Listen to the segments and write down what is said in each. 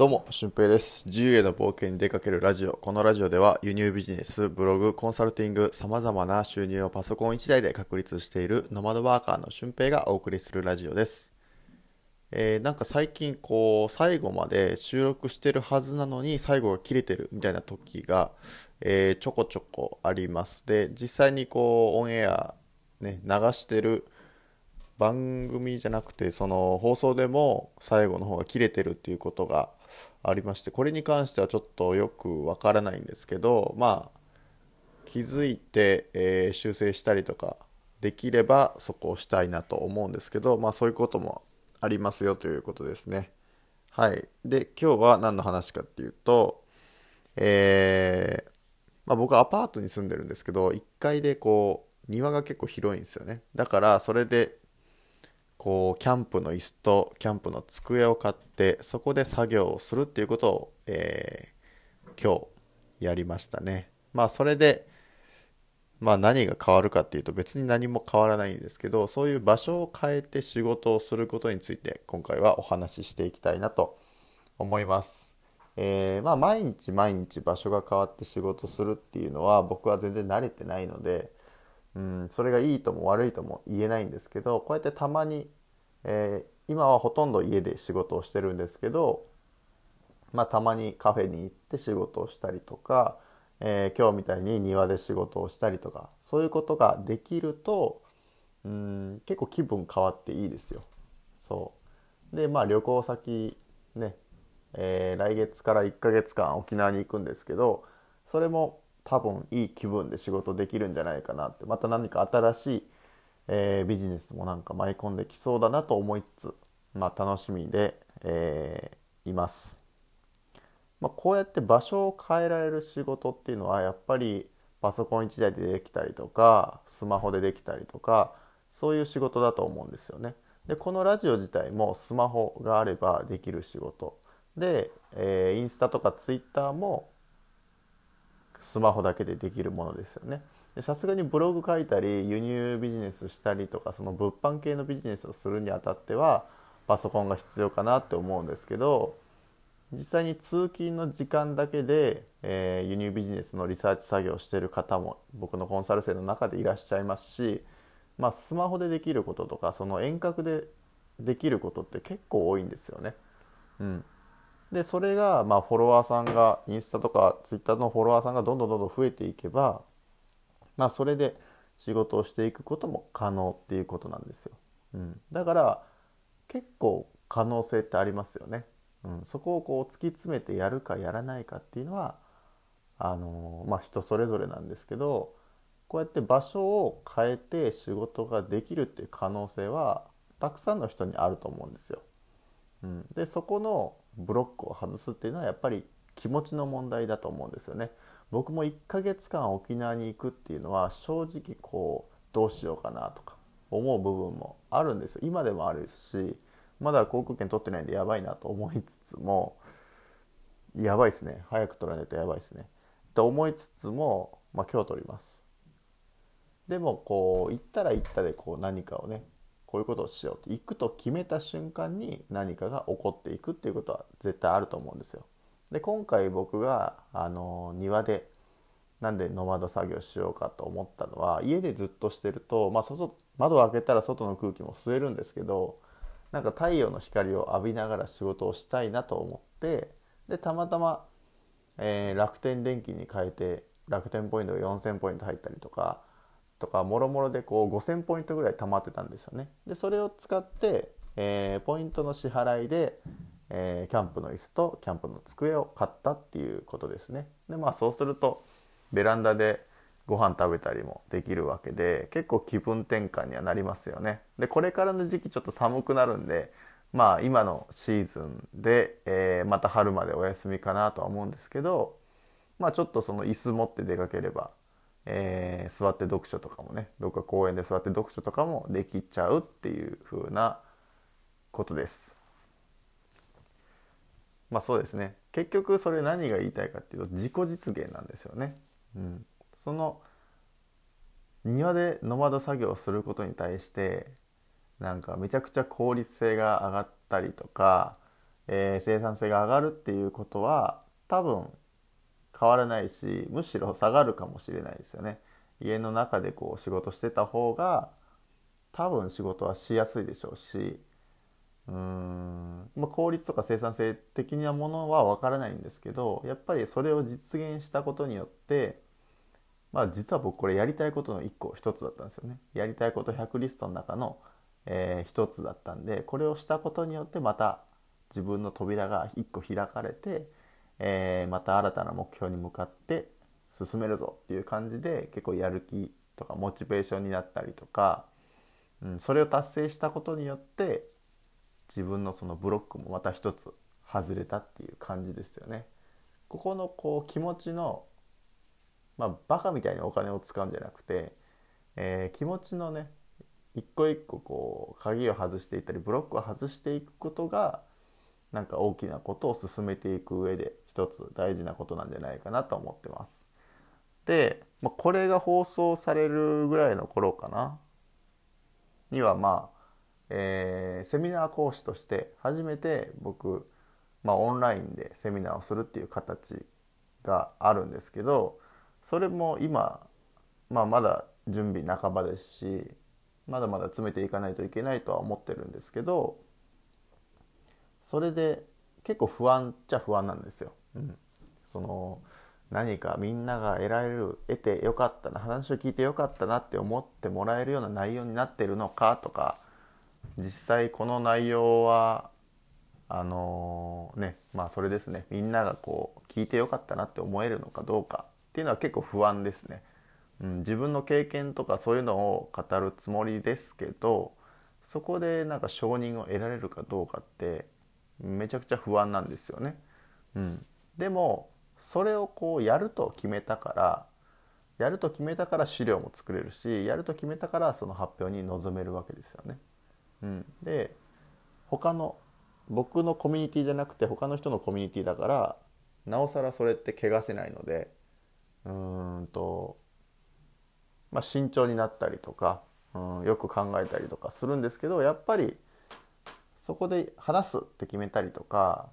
どうも、俊平です。自由への冒険に出かけるラジオ。このラジオでは輸入ビジネス、ブログ、コンサルティング、様々な収入をパソコン1台で確立しているノマドワーカーの俊平がお送りするラジオです。えーなんか最近こう、最後まで収録してるはずなのに最後が切れてるみたいな時が、えーちょこちょこあります。で、実際にこう、オンエアね、流してる番組じゃなくてその放送でも最後の方が切れてるっていうことがありましてこれに関してはちょっとよくわからないんですけどまあ気づいて、えー修正したりとかできればそこをしたいなと思うんですけどまあそういうこともありますよということですね。はい。で今日は何の話かっていうとえーまあ、僕はアパートに住んでるんですけど1階でこう庭が結構広いんですよね。だからそれでこうキャンプの椅子とキャンプの机を買ってそこで作業をするっていうことを、えー今日やりましたね。まあそれでまあ何が変わるかっていうと別に何も変わらないんですけどそういう場所を変えて仕事をすることについて今回はお話ししていきたいなと思います。えーまあ毎日毎日場所が変わって仕事するっていうのは僕は全然慣れてないのでうん、それがいいとも悪いとも言えないんですけどこうやってたまに、えー今はほとんど家で仕事をしてるんですけど、まあ、たまにカフェに行って仕事をしたりとか、えー今日みたいに庭で仕事をしたりとかそういうことができるとうん結構気分変わっていいですよ。そうでまあ旅行先ね、えー来月から1ヶ月間沖縄に行くんですけどそれも多分いい気分で仕事できるんじゃないかなって。また何か新しい、えービジネスもなんか舞い込んできそうだなと思いつつ、まあ、楽しみで、えーいます、まあ、こうやって場所を変えられる仕事っていうのはやっぱりパソコン1台でできたりとかスマホでできたりとかそういう仕事だと思うんですよね。でこのラジオ自体もスマホがあればできる仕事。で、えーインスタとかツイッターもスマホだけでできるものですよねさすがにブログ書いたり輸入ビジネスしたりとかその物販系のビジネスをするにあたってはパソコンが必要かなって思うんですけど実際に通勤の時間だけで、えー輸入ビジネスのリサーチ作業をしてる方も僕のコンサル生の中でいらっしゃいますし、まあ、スマホでできることとかその遠隔でできることって結構多いんですよね。うん、でそれがまあフォロワーさんがインスタとかツイッターのフォロワーさんがどんどんどんどん増えていけば、まあ、それで仕事をしていくことも可能っていうことなんですよ。うん、だから結構可能性ってありますよね。うん、そこをこう突き詰めてやるかやらないかっていうのはあのまあ、人それぞれなんですけどこうやって場所を変えて仕事ができるっていう可能性はたくさんの人にあると思うんですよ。うん、でそこのブロックを外すっていうのはやっぱり気持ちの問題だと思うんですよね。僕も1ヶ月間沖縄に行くっていうのは正直こうどうしようかなとか思う部分もあるんですよ。今でもあるしまだ航空券取ってないんでやばいなと思いつつもやばいですね。早く取らないとやばいですね。と思いつつも、まあ、今日取ります。でもこう行ったら行ったでこう何かをねこういうことをしようって行くと決めた瞬間に何かが起こっていくっていうことは絶対あると思うんですよ。で今回僕があの庭でなんでノマド作業しようかと思ったのは家でずっとしてると、まあ、外窓を開けたら外の空気も吸えるんですけどなんか太陽の光を浴びながら仕事をしたいなと思ってでたまたま、えー楽天電気に変えて楽天ポイントが4000ポイント入ったりとかとかもろもろでこう5000ポイントぐらい貯まってたんですよね。でそれを使って、えーポイントの支払いで、えーキャンプの椅子とキャンプの机を買ったっていうことですね。でまあそうするとベランダでご飯食べたりもできるわけで結構気分転換にはなりますよね。でこれからの時期ちょっと寒くなるんでまあ今のシーズンで、えーまた春までお休みかなとは思うんですけどまあちょっとその椅子持って出かければ、えー座って読書とかもねどっか公園で座って読書とかもできちゃうっていう風なことです。まあそうですね。結局それ何が言いたいかっていうと自己実現なんですよね、うん、その庭でノマド作業をすることに対してなんかめちゃくちゃ効率性が上がったりとか、えー、生産性が上がるっていうことは多分変わらないしむしろ下がるかもしれないですよね。家の中でこう仕事してた方が多分仕事はしやすいでしょうしうーん、まあ、効率とか生産性的なものは分からないんですけどやっぱりそれを実現したことによってまあ実は僕これやりたいことの1個1つだったんですよね。やりたいこと100リストの中の、えー、1つだったんでこれをしたことによってまた自分の扉が1個開かれて、えー、また新たな目標に向かって進めるぞっていう感じで結構やる気とかモチベーションになったりとか、うん、それを達成したことによって自分のそのブロックもまた一つ外れたっていう感じですよね。ここのこう気持ちのまあバカみたいにお金を使うんじゃなくて、えー、気持ちのね一個一個こう鍵を外していったりブロックを外していくことがなんか大きなことを進めていく上で一つ大事なことなんじゃないかなと思ってます。で、まあ、これが放送されるぐらいの頃かなにはまあえー、セミナー講師として初めて僕、まあ、オンラインでセミナーをするっていう形があるんですけどそれも今、まあ、まだ準備半ばですしまだまだ詰めていかないといけないとは思ってるんですけどそれで結構不安っちゃ不安なんですよ。うん、その何かみんなが得られる得てよかったな話を聞いてよかったなって思ってもらえるような内容になってるのかとか実際この内容はあのー、ねまあそれですね。みんながこう聞いてよかったなって思えるのかどうかっていうのは結構不安ですね、うん、自分の経験とかそういうのを語るつもりですけどそこでなんか承認を得られるかどうかってめちゃくちゃ不安なんですよね、うん、でもそれをこうやると決めたからやると決めたから資料も作れるしやると決めたからその発表に臨めるわけですよね。うん、で他の僕のコミュニティじゃなくて他の人のコミュニティだからなおさらそれって汚せないのでうーんと、まあ、慎重になったりとか、うん、よく考えたりとかするんですけどやっぱりそこで話すって決めたりとか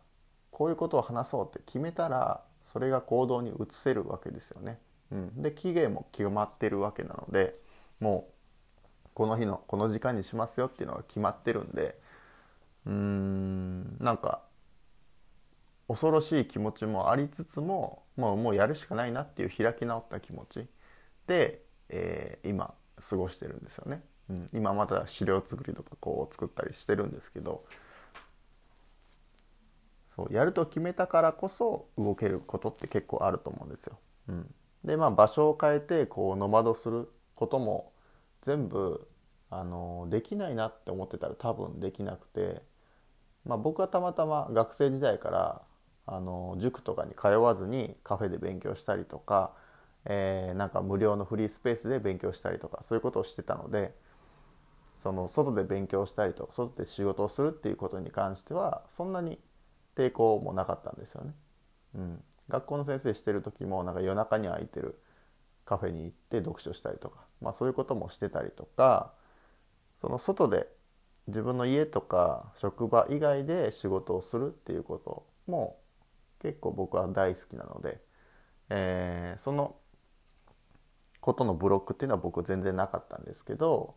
こういうことを話そうって決めたらそれが行動に移せるわけですよね。うん、で期限も決まってるわけなのでもうこの日のこの時間にしますよっていうのが決まってるんでうーんなんか恐ろしい気持ちもありつつももうもうやるしかないなっていう開き直った気持ちで、えー、今過ごしてるんですよね、うん、今まだ資料作りとかこう作ったりしてるんですけどそうやると決めたからこそ動けることって結構あると思うんですよ。うん、でまあ場所を変えてこうノマドすることも全部あのできないなって思ってたら多分できなくて、まあ、僕はたまたま学生時代からあの塾とかに通わずにカフェで勉強したりとか、えー、なんか無料のフリースペースで勉強したりとかそういうことをしてたのでその外で勉強したりと外で仕事をするっていうことに関してはそんなに抵抗もなかったんですよね。うん、学校の先生してる時もなんか夜中に空いてるカフェに行って読書したりとかまあ、そういうこともしてたりとかその外で自分の家とか職場以外で仕事をするっていうことも結構僕は大好きなので、えー、そのことのブロックっていうのは僕全然なかったんですけど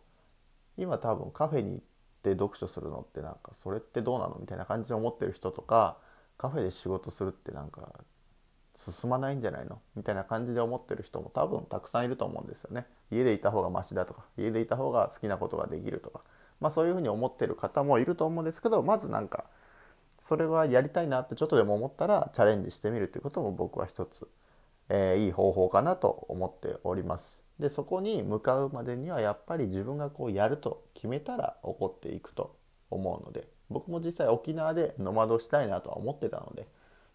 今多分カフェに行って読書するのってなんかそれってどうなのみたいな感じで思ってる人とかカフェで仕事するってなんか進まないんじゃないの？みたいな感じで思ってる人も多分たくさんいると思うんですよね。家でいた方がマシだとか家でいた方が好きなことができるとか、まあ、そういうふうに思ってる方もいると思うんですけどまずなんかそれはやりたいなってちょっとでも思ったらチャレンジしてみるということも僕は一つ、えー、いい方法かなと思っております。でそこに向かうまでにはやっぱり自分がこうやると決めたら起こっていくと思うので僕も実際沖縄でノマドしたいなとは思ってたので。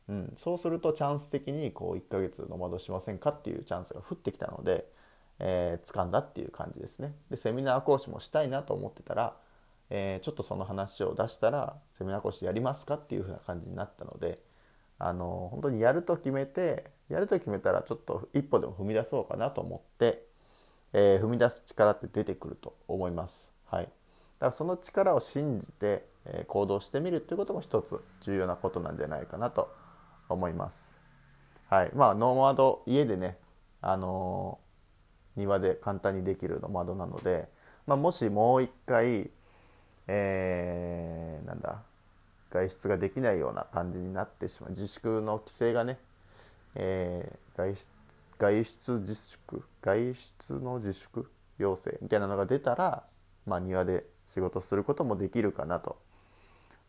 うん、そうするとチャンス的にこう1ヶ月ノマドしませんかっていうチャンスが降ってきたので、えー、掴んだっていう感じですね。でセミナー講師もしたいなと思ってたら、えー、ちょっとその話を出したらセミナー講師やりますかっていう風な感じになったのであの本当にやると決めてやると決めたらちょっと一歩でも踏み出そうかなと思って、えー、踏み出す力って出てくると思います。はい、だからその力を信じて、え行動してみるということも一つ重要なことなんじゃないかなと思います。はいまあ、ノーマド家でね、あのー、庭で簡単にできるノマドなので、まあ、もしもう一回、えー、なんだ外出ができないような感じになってしまう自粛の規制がね、えー、外出外出自粛外出の自粛要請みたいなのが出たら、まあ、庭で仕事することもできるかなと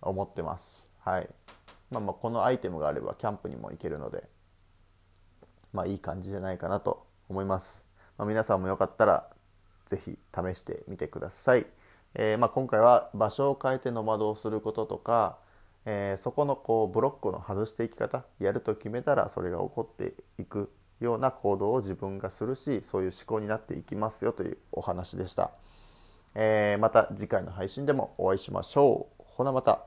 思ってます。はい。まあ、まあこのアイテムがあればキャンプにも行けるので、まあいい感じじゃないかなと思います。まあ、皆さんもよかったら是非試してみてください。えー、まあ、今回は場所を変えてノマドをすることとか、えー、そこのこうブロックの外していき方やると決めたらそれが起こっていくような行動を自分がするしそういう思考になっていきますよというお話でした、えー、また次回の配信でもお会いしましょう。ほなまた。